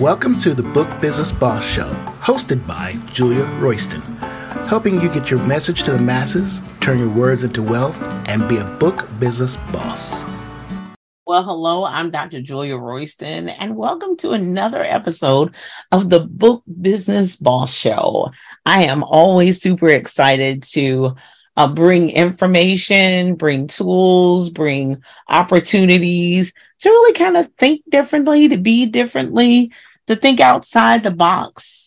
Welcome to the Book Business Boss Show, hosted by Julia Royston, helping you get your message to the masses, turn your words into wealth, and be a book business boss. Well, hello, I'm Dr. Julia Royston, and welcome to another episode of the Book Business Boss Show. I am always super excited to uh, bring information, bring tools, bring opportunities to really kind of think differently, to be differently, to think outside the box.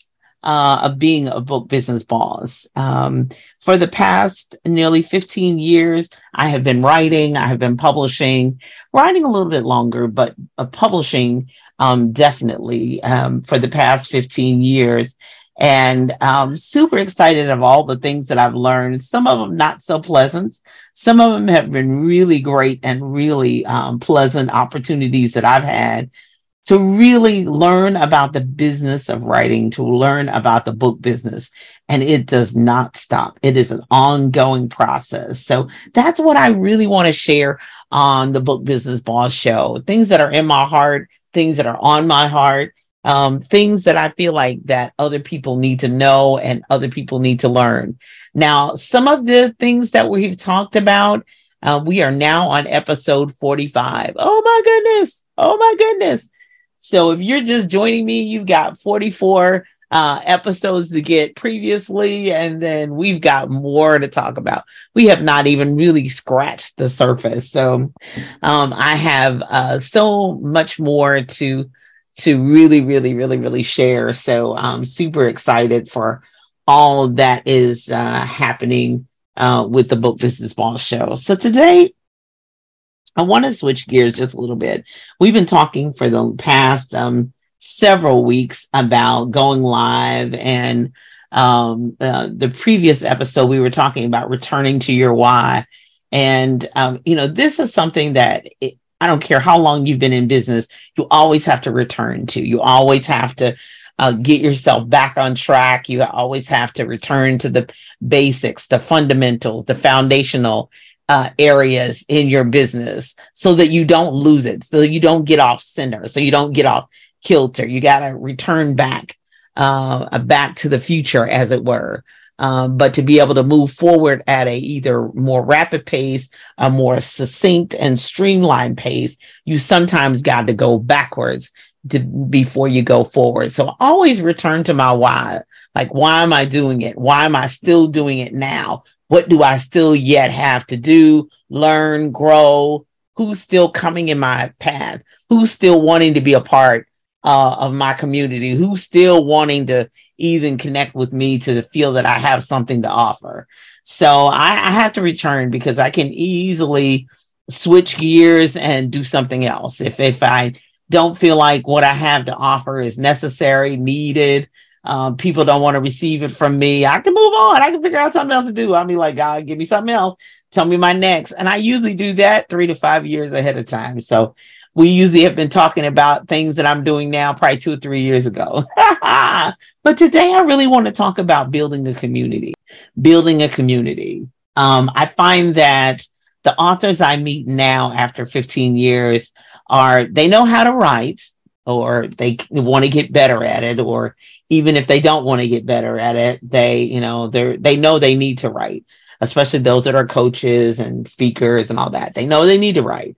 Uh, of being a book business boss. Um, for the past nearly 15 years, I have been writing, I have been publishing, writing a little bit longer, but uh, publishing um, definitely um, for the past 15 years and um, super excited of all the things that I've learned. Some of them not so pleasant. Some of them have been really great and really um, pleasant opportunities that I've had to really learn about the business of writing, to learn about the book business. And it does not stop. It is an ongoing process. So that's what I really want to share on the Book Business Boss Show. Things that are in my heart, things that are on my heart, um, things that I feel like that other people need to know and other people need to learn. Now, some of the things that we've talked about, uh, we are now on episode 45. Oh my goodness. Oh my goodness. So if you're just joining me, you've got 44 uh, episodes to get previously, and then we've got more to talk about. We have not even really scratched the surface. So um, I have uh, so much more to to really, really, really, really share. So I'm super excited for all that is uh, happening uh, with the Book Business Boss Show. So today, I want to switch gears just a little bit. We've been talking for the past um, several weeks about going live and um, uh, the previous episode we were talking about returning to your why and um, you know this is something that it, I don't care how long you've been in business, you always have to return to. You always have to uh, get yourself back on track. You always have to return to the basics, the fundamentals, the foundational uh, areas in your business so that you don't lose it, so you don't get off center, so you don't get off kilter. You got to return back, uh, back to the future, as it were. Um, but to be able to move forward at a either more rapid pace, a more succinct and streamlined pace, you sometimes got to go backwards to, before you go forward. So always return to my why. Like, why am I doing it? Why am I still doing it now? What do I still yet have to do, learn, grow? Who's still coming in my path? Who's still wanting to be a part uh, of my community? Who's still wanting to even connect with me to feel that I have something to offer. So I, I have to return because I can easily switch gears and do something else. If if I don't feel like what I have to offer is necessary, needed, um, people don't want to receive it from me, I can move on. I can figure out something else to do. I'll be like, God, give me something else. Tell me my next. And I usually do that three to five years ahead of time. So we usually have been talking about things that I'm doing now, probably two or three years ago. but today I really want to talk about building a community, building a community. Um, I find that the authors I meet now after 15 years are, they know how to write or they want to get better at it, or even if they don't want to get better at it, they, you know, they're, they know they need to write, especially those that are coaches and speakers and all that. They know they need to write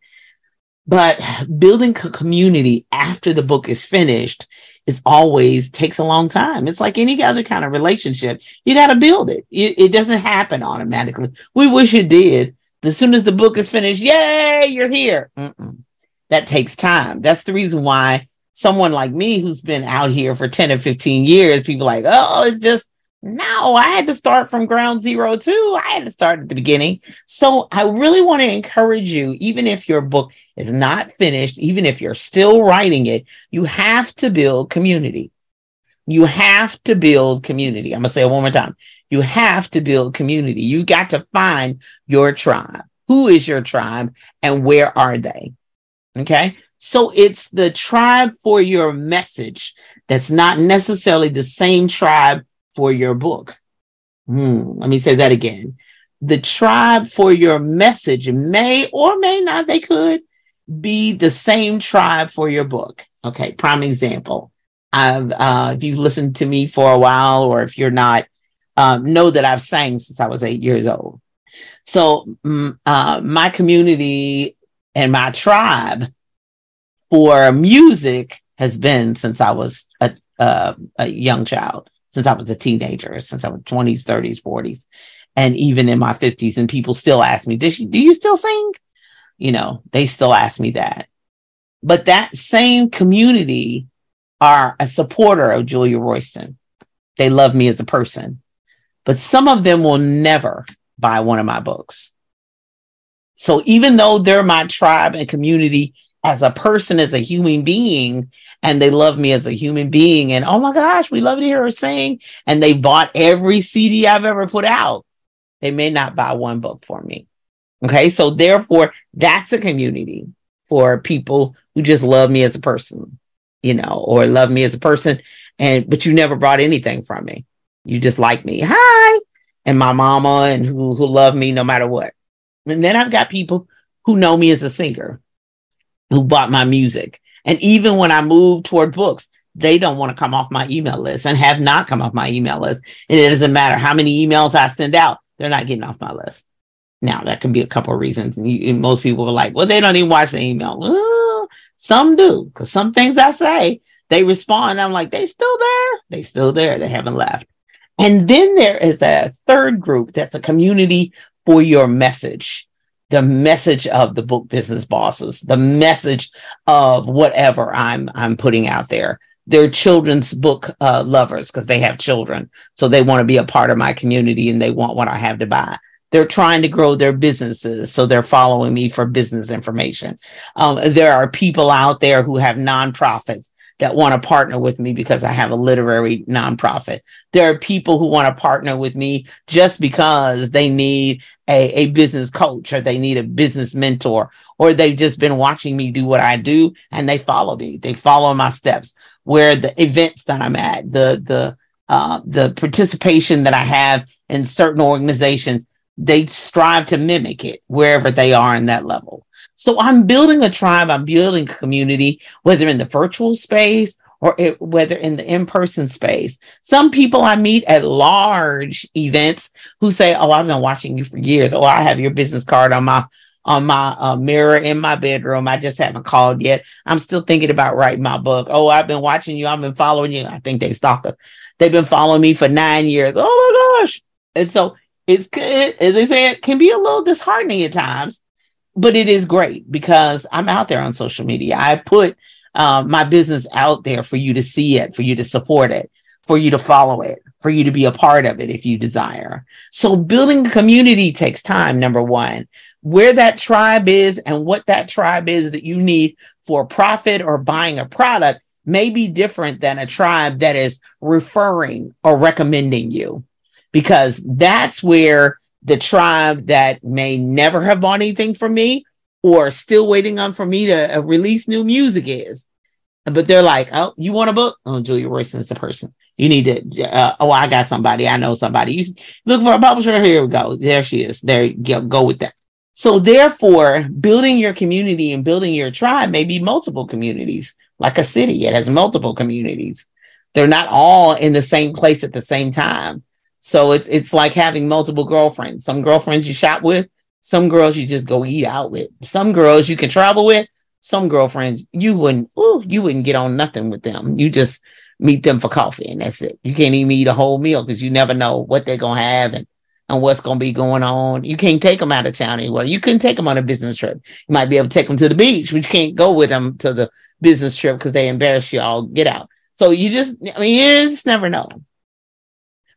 but building a community after the book is finished is always takes a long time. It's like any other kind of relationship. You got to build it. it. it. doesn't happen automatically. We wish it did. As soon as the book is finished, yay, you're here. Mm-mm. That takes time. That's the reason why someone like me who's been out here for 10 or 15 years, people like, oh, it's just no, I had to start from ground zero too. I had to start at the beginning. So I really want to encourage you, even if your book is not finished, even if you're still writing it, you have to build community. You have to build community. I'm going to say it one more time. You have to build community. You got to find your tribe. Who is your tribe and where are they? Okay. So it's the tribe for your message that's not necessarily the same tribe for your book. Hmm, let me say that again. The tribe for your message may or may not, they could be the same tribe for your book. Okay, prime example. I've, uh, if you've listened to me for a while, or if you're not, um, know that I've sang since I was eight years old. So mm, uh, my community and my tribe for music has been since I was a, uh, a young child, since I was a teenager, since I was 20s, 30s, 40s, and even in my 50s. And people still ask me, Did she, do you still sing? You know, they still ask me that. But that same community are a supporter of Julia Royston. They love me as a person. But some of them will never buy one of my books. So even though they're my tribe and community as a person, as a human being, and they love me as a human being, and oh my gosh, we love to hear her sing, and they bought every CD I've ever put out, they may not buy one book for me. Okay. So therefore, that's a community for people who just love me as a person, you know, or love me as a person. And, but you never brought anything from me. You just like me. Hi. And my mama and who, who love me no matter what. And then I've got people who know me as a singer who bought my music. And even when I moved toward books, they don't want to come off my email list and have not come off my email list. And it doesn't matter how many emails I send out, they're not getting off my list. Now, that could be a couple of reasons. And, you, and most people are like, well, they don't even watch the email. Some do, because some things I say, they respond. I'm like, they still there? They still there. They haven't left. And then there is a third group that's a community for your message, the message of the book business bosses, the message of whatever I'm I'm putting out there. They're children's book uh, lovers because they have children, so they want to be a part of my community and they want what I have to buy. They're trying to grow their businesses so they're following me for business information. Um, there are people out there who have nonprofits that want to partner with me because I have a literary nonprofit. There are people who want to partner with me just because they need a, a business coach or they need a business mentor or they've just been watching me do what I do and they follow me. They follow my steps where the events that I'm at, the, the, uh, the participation that I have in certain organizations, they strive to mimic it wherever they are in that level. So I'm building a tribe, I'm building a community, whether in the virtual space or it, whether in the in-person space. Some people I meet at large events who say, "Oh, I've been watching you for years. Oh, I have your business card on my on my uh, mirror in my bedroom. I just haven't called yet. I'm still thinking about writing my book. Oh, I've been watching you. I've been following you. I think they stalk us. They've been following me for nine years. Oh my gosh! And so it's as they say, it can be a little disheartening at times but it is great because I'm out there on social media. I put uh, my business out there for you to see it, for you to support it, for you to follow it, for you to be a part of it if you desire. So building a community takes time, number one. Where that tribe is and what that tribe is that you need for profit or buying a product may be different than a tribe that is referring or recommending you because that's where the tribe that may never have bought anything from me or still waiting on for me to uh, release new music is. But they're like, oh, you want a book? Oh, Julia Royston is the person. You need to, uh, oh, I got somebody. I know somebody. You look for a publisher. Here we go. There she is. There you go, go with that. So therefore, building your community and building your tribe may be multiple communities, like a city. It has multiple communities. They're not all in the same place at the same time. So it's it's like having multiple girlfriends. Some girlfriends you shop with, some girls you just go eat out with. Some girls you can travel with. Some girlfriends you wouldn't. Ooh, you wouldn't get on nothing with them. You just meet them for coffee and that's it. You can't even eat a whole meal because you never know what they're gonna have and and what's going to be going on. You can't take them out of town anywhere. You couldn't take them on a business trip. You might be able to take them to the beach, but you can't go with them to the business trip because they embarrass you all. Get out. So you just, I mean, you just never know.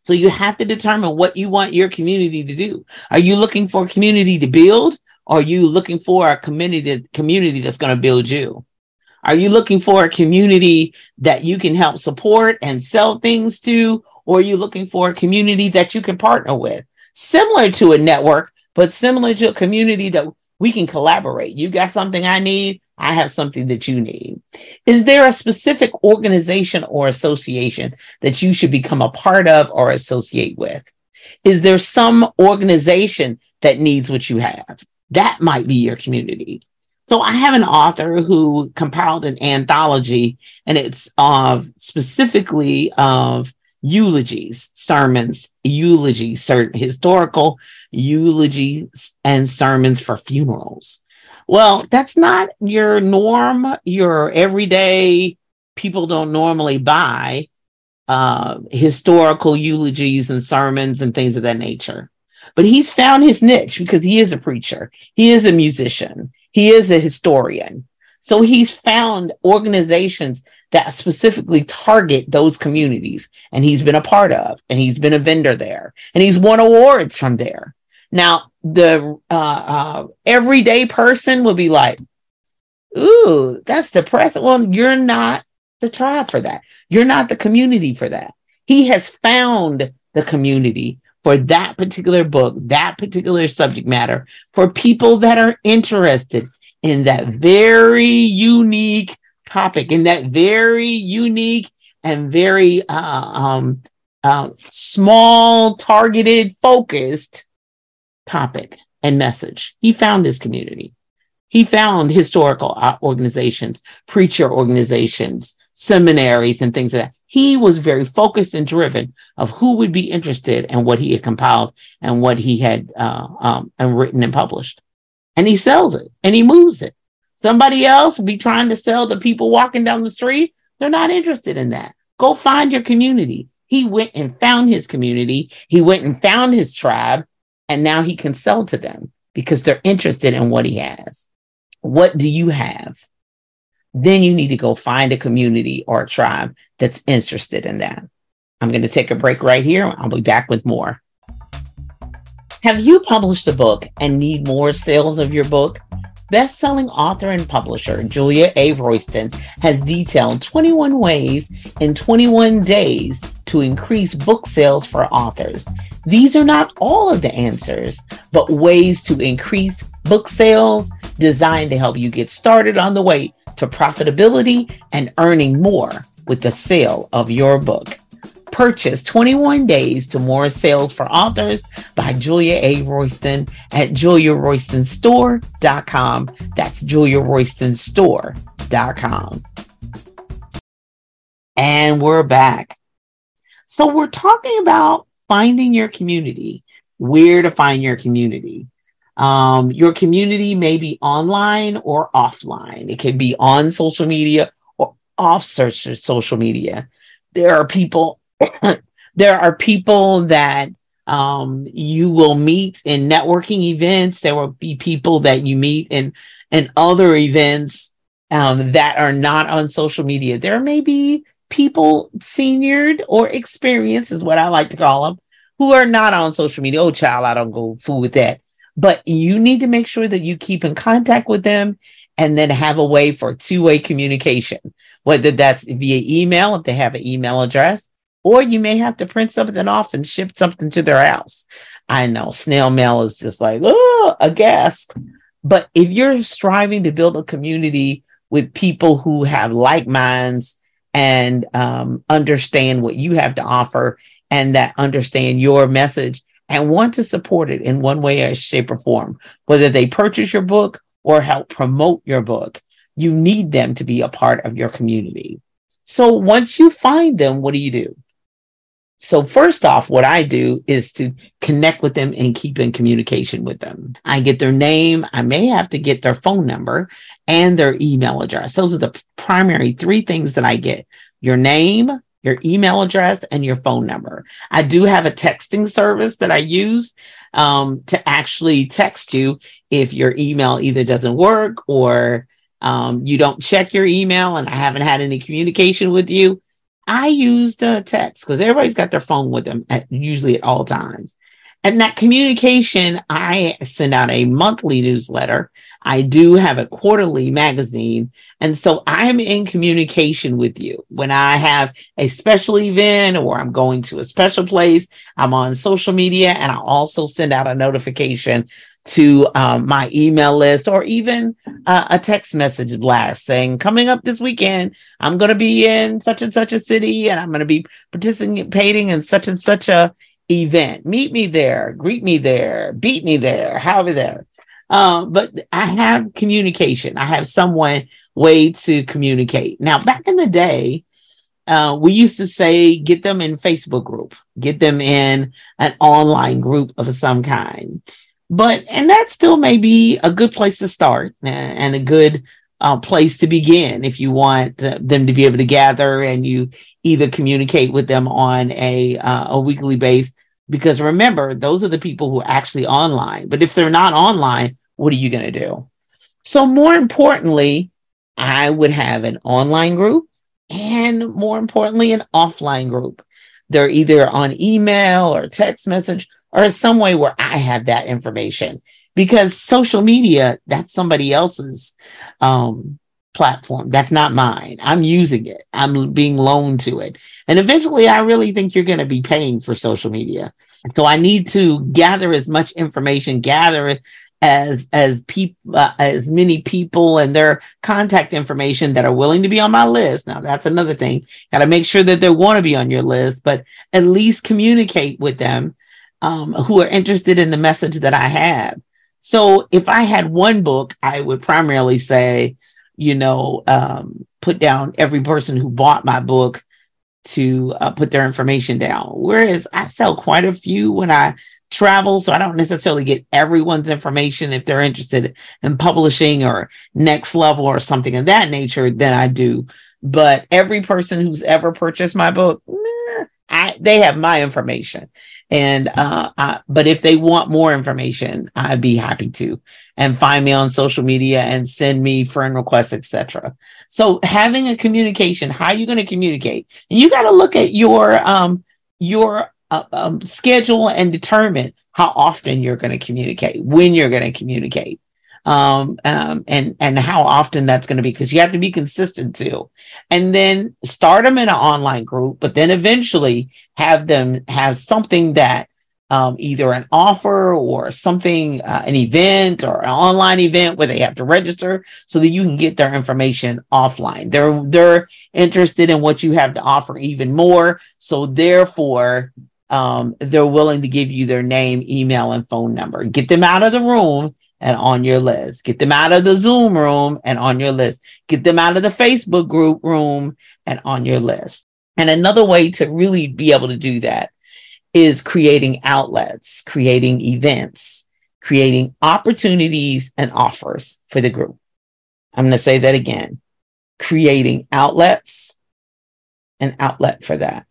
So you have to determine what you want your community to do. Are you looking for a community to build? Or are you looking for a community community that's going to build you? Are you looking for a community that you can help support and sell things to? Or are you looking for a community that you can partner with? Similar to a network, but similar to a community that we can collaborate. You got something I need, I have something that you need. Is there a specific organization or association that you should become a part of or associate with? Is there some organization that needs what you have? That might be your community. So I have an author who compiled an anthology, and it's of specifically of eulogies, sermons, eulogies, certain historical eulogies, and sermons for funerals. Well, that's not your norm, your everyday people don't normally buy uh, historical eulogies and sermons and things of that nature. But he's found his niche because he is a preacher, he is a musician, he is a historian. So he's found organizations that specifically target those communities and he's been a part of and he's been a vendor there and he's won awards from there now the uh, uh, everyday person will be like ooh that's depressing. Well you're not the tribe for that. You're not the community for that. He has found the community for that particular book that particular subject matter for people that are interested in that very unique topic in that very unique and very uh, um, uh, small, targeted, focused topic and message. He found his community. He found historical uh, organizations, preacher organizations, seminaries, and things like that. He was very focused and driven of who would be interested in what he had compiled and what he had uh, um, and written and published. And he sells it and he moves it. Somebody else be trying to sell to people walking down the street. They're not interested in that. Go find your community. He went and found his community. He went and found his tribe, and now he can sell to them because they're interested in what he has. What do you have? Then you need to go find a community or a tribe that's interested in that. I'm going to take a break right here. I'll be back with more. Have you published a book and need more sales of your book? Best-selling author and publisher Julia A. Royston has detailed 21 ways in 21 days to increase book sales for authors. These are not all of the answers, but ways to increase book sales designed to help you get started on the way to profitability and earning more with the sale of your book. Purchase 21 Days to More Sales for Authors by Julia A. Royston at juliaroystonstore.com. That's juliaroystonstore.com. And we're back. So we're talking about finding your community, where to find your community. Um, your community may be online or offline. It can be on social media or off social media. There are people there are people that um, you will meet in networking events. There will be people that you meet in in other events um, that are not on social media. There may be people seniored or experienced, is what I like to call them, who are not on social media. Oh, child, I don't go fool with that. But you need to make sure that you keep in contact with them and then have a way for two way communication, whether that's via email, if they have an email address, or you may have to print something off and ship something to their house. I know snail mail is just like, oh, a gasp. But if you're striving to build a community with people who have like minds and um, understand what you have to offer and that understand your message and want to support it in one way or shape or form, whether they purchase your book or help promote your book, you need them to be a part of your community. So once you find them, what do you do? So first off, what I do is to connect with them and keep in communication with them. I get their name. I may have to get their phone number and their email address. Those are the primary three things that I get. Your name, your email address, and your phone number. I do have a texting service that I use um, to actually text you if your email either doesn't work or um, you don't check your email and I haven't had any communication with you. I use the text because everybody's got their phone with them at, usually at all times. And that communication, I send out a monthly newsletter. I do have a quarterly magazine. And so I'm in communication with you. When I have a special event or I'm going to a special place, I'm on social media and I also send out a notification to um, my email list or even uh, a text message blast saying, coming up this weekend, I'm going to be in such and such a city and I'm going to be participating in such and such a event. Meet me there, greet me there, beat me there, however there. Um, but I have communication. I have someone way to communicate. Now, back in the day, uh, we used to say get them in Facebook group, get them in an online group of some kind. But and that still may be a good place to start and a good uh, place to begin if you want them to be able to gather and you either communicate with them on a uh, a weekly base. Because remember, those are the people who are actually online. But if they're not online, what are you going to do? So more importantly, I would have an online group and more importantly, an offline group. They're either on email or text message or some way where I have that information because social media, that's somebody else's um, platform. That's not mine. I'm using it. I'm being loaned to it. And eventually I really think you're going to be paying for social media. So I need to gather as much information, gather as as people uh, as many people and their contact information that are willing to be on my list now that's another thing got to make sure that they want to be on your list but at least communicate with them um, who are interested in the message that i have so if i had one book i would primarily say you know um, put down every person who bought my book to uh, put their information down whereas i sell quite a few when i travel. So I don't necessarily get everyone's information if they're interested in publishing or next level or something of that nature, then I do. But every person who's ever purchased my book, I, they have my information. And, uh, I, but if they want more information, I'd be happy to and find me on social media and send me friend requests, etc. So having a communication, how are you going to communicate? You got to look at your, um, your uh, um, schedule and determine how often you're going to communicate, when you're going to communicate, um, um, and and how often that's going to be because you have to be consistent too. And then start them in an online group, but then eventually have them have something that um, either an offer or something, uh, an event or an online event where they have to register so that you can get their information offline. They're they're interested in what you have to offer even more. So therefore, um, they're willing to give you their name, email, and phone number. Get them out of the room and on your list. Get them out of the Zoom room and on your list. Get them out of the Facebook group room and on your list. And another way to really be able to do that is creating outlets, creating events, creating opportunities and offers for the group. I'm going to say that again creating outlets, an outlet for that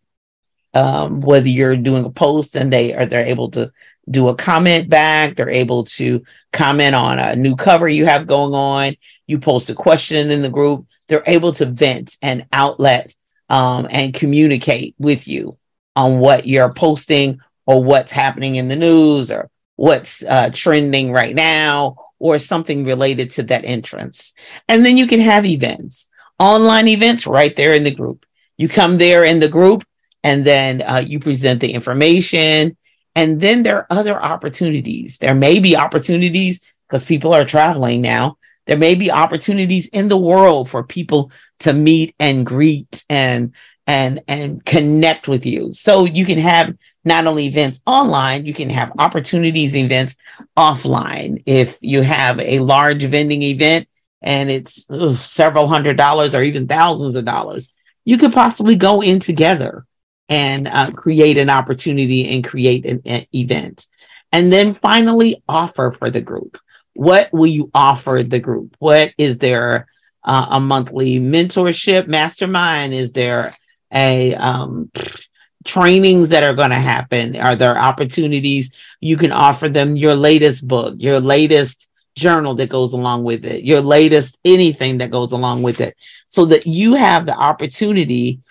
um, whether you're doing a post and they are they're able to do a comment back. They're able to comment on a new cover you have going on. You post a question in the group. They're able to vent and outlet um, and communicate with you on what you're posting or what's happening in the news or what's uh, trending right now or something related to that entrance. And then you can have events online events right there in the group. You come there in the group and then uh, you present the information. And then there are other opportunities. There may be opportunities because people are traveling now. There may be opportunities in the world for people to meet and greet and and and connect with you. So you can have not only events online, you can have opportunities events offline. If you have a large vending event and it's ugh, several hundred dollars or even thousands of dollars, you could possibly go in together and uh, create an opportunity and create an, event. And then finally, offer for the group. What will you offer the group? What is there uh, a monthly mentorship mastermind? Is there a um, trainings that are going to happen? Are there opportunities you can offer them your latest book, your latest journal that goes along with it, your latest anything that goes along with it, so that you have the opportunity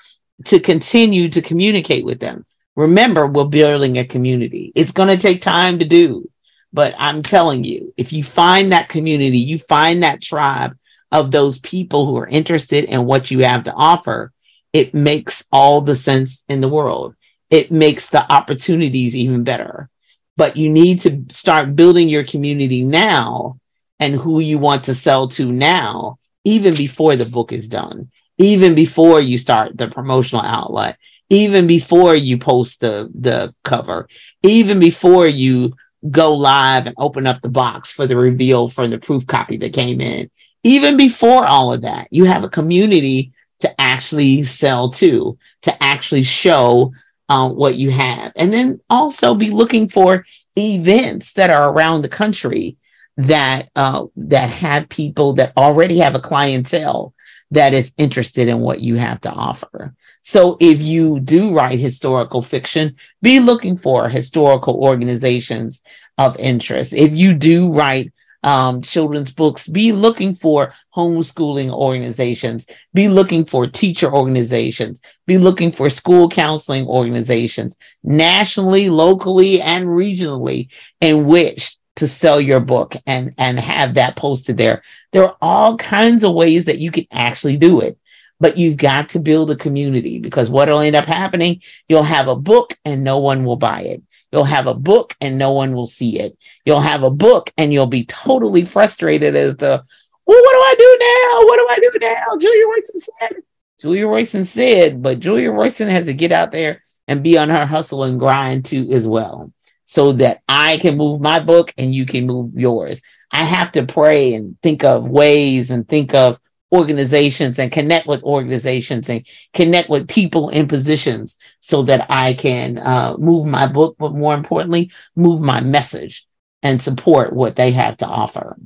to continue to communicate with them. Remember, we're building a community. It's going to take time to do, but I'm telling you, if you find that community, you find that tribe of those people who are interested in what you have to offer, it makes all the sense in the world. It makes the opportunities even better. But you need to start building your community now and who you want to sell to now, even before the book is done even before you start the promotional outlet, even before you post the, the cover, even before you go live and open up the box for the reveal for the proof copy that came in. Even before all of that, you have a community to actually sell to, to actually show um, what you have. And then also be looking for events that are around the country that uh, that have people that already have a clientele that is interested in what you have to offer. So if you do write historical fiction, be looking for historical organizations of interest. If you do write um, children's books, be looking for homeschooling organizations, be looking for teacher organizations, be looking for school counseling organizations, nationally, locally, and regionally, in which to sell your book and and have that posted there. There are all kinds of ways that you can actually do it. But you've got to build a community because what'll end up happening, you'll have a book and no one will buy it. You'll have a book and no one will see it. You'll have a book and you'll be totally frustrated as to, well, what do I do now? What do I do now? Julia Royston said. Julia Royston said, but Julia Royston has to get out there and be on her hustle and grind too as well so that I can move my book and you can move yours. I have to pray and think of ways and think of organizations and connect with organizations and connect with people in positions so that I can uh, move my book, but more importantly, move my message and support what they have to offer.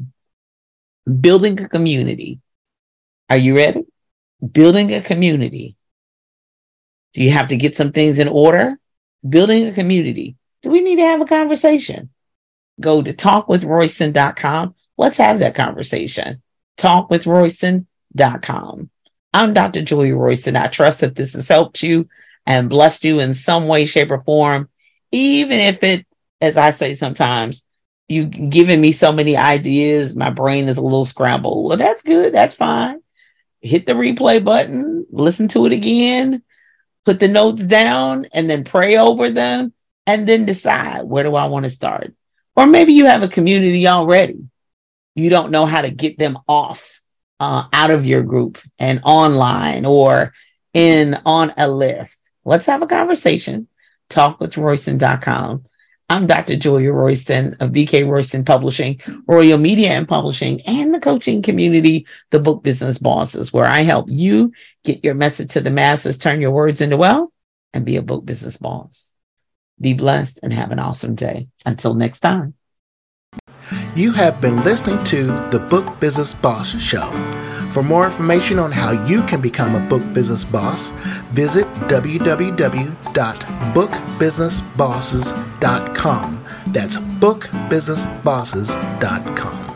Building a community. Are you ready? Building a community. Do you have to get some things in order? Building a community do we need to have a conversation? Go to talkwithroyston.com. Let's have that conversation. Talkwithroyston.com. I'm Dr. Julia Royston. I trust that this has helped you and blessed you in some way, shape, or form, even if it, as I say sometimes, you giving me so many ideas, my brain is a little scrambled. Well, that's good. That's fine. Hit the replay button, listen to it again, put the notes down, and then pray over them and then decide where do I want to start. Or maybe you have a community already. You don't know how to get them off uh, out of your group and online or in on a list. Let's have a conversation. Talkwithroyston.com. I'm Dr. Julia Royston of BK Royston Publishing, Royal Media and Publishing, and the coaching community, the Book Business Bosses, where I help you get your message to the masses, turn your words into wealth, and be a book business boss. Be blessed and have an awesome day. Until next time. You have been listening to the Book Business Boss Show. For more information on how you can become a book business boss, visit www.bookbusinessbosses.com. That's bookbusinessbosses.com.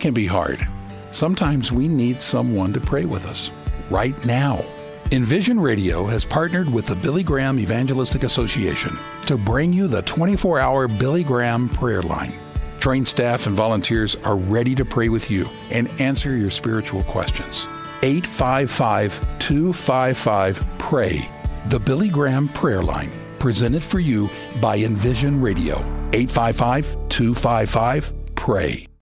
Can be hard. Sometimes we need someone to pray with us right now. Envision Radio has partnered with the Billy Graham Evangelistic Association to bring you the 24 hour Billy Graham prayer line. Trained staff and volunteers are ready to pray with you and answer your spiritual questions. 855 255 PRAY, the Billy Graham prayer line, presented for you by Envision Radio. 855 255 PRAY.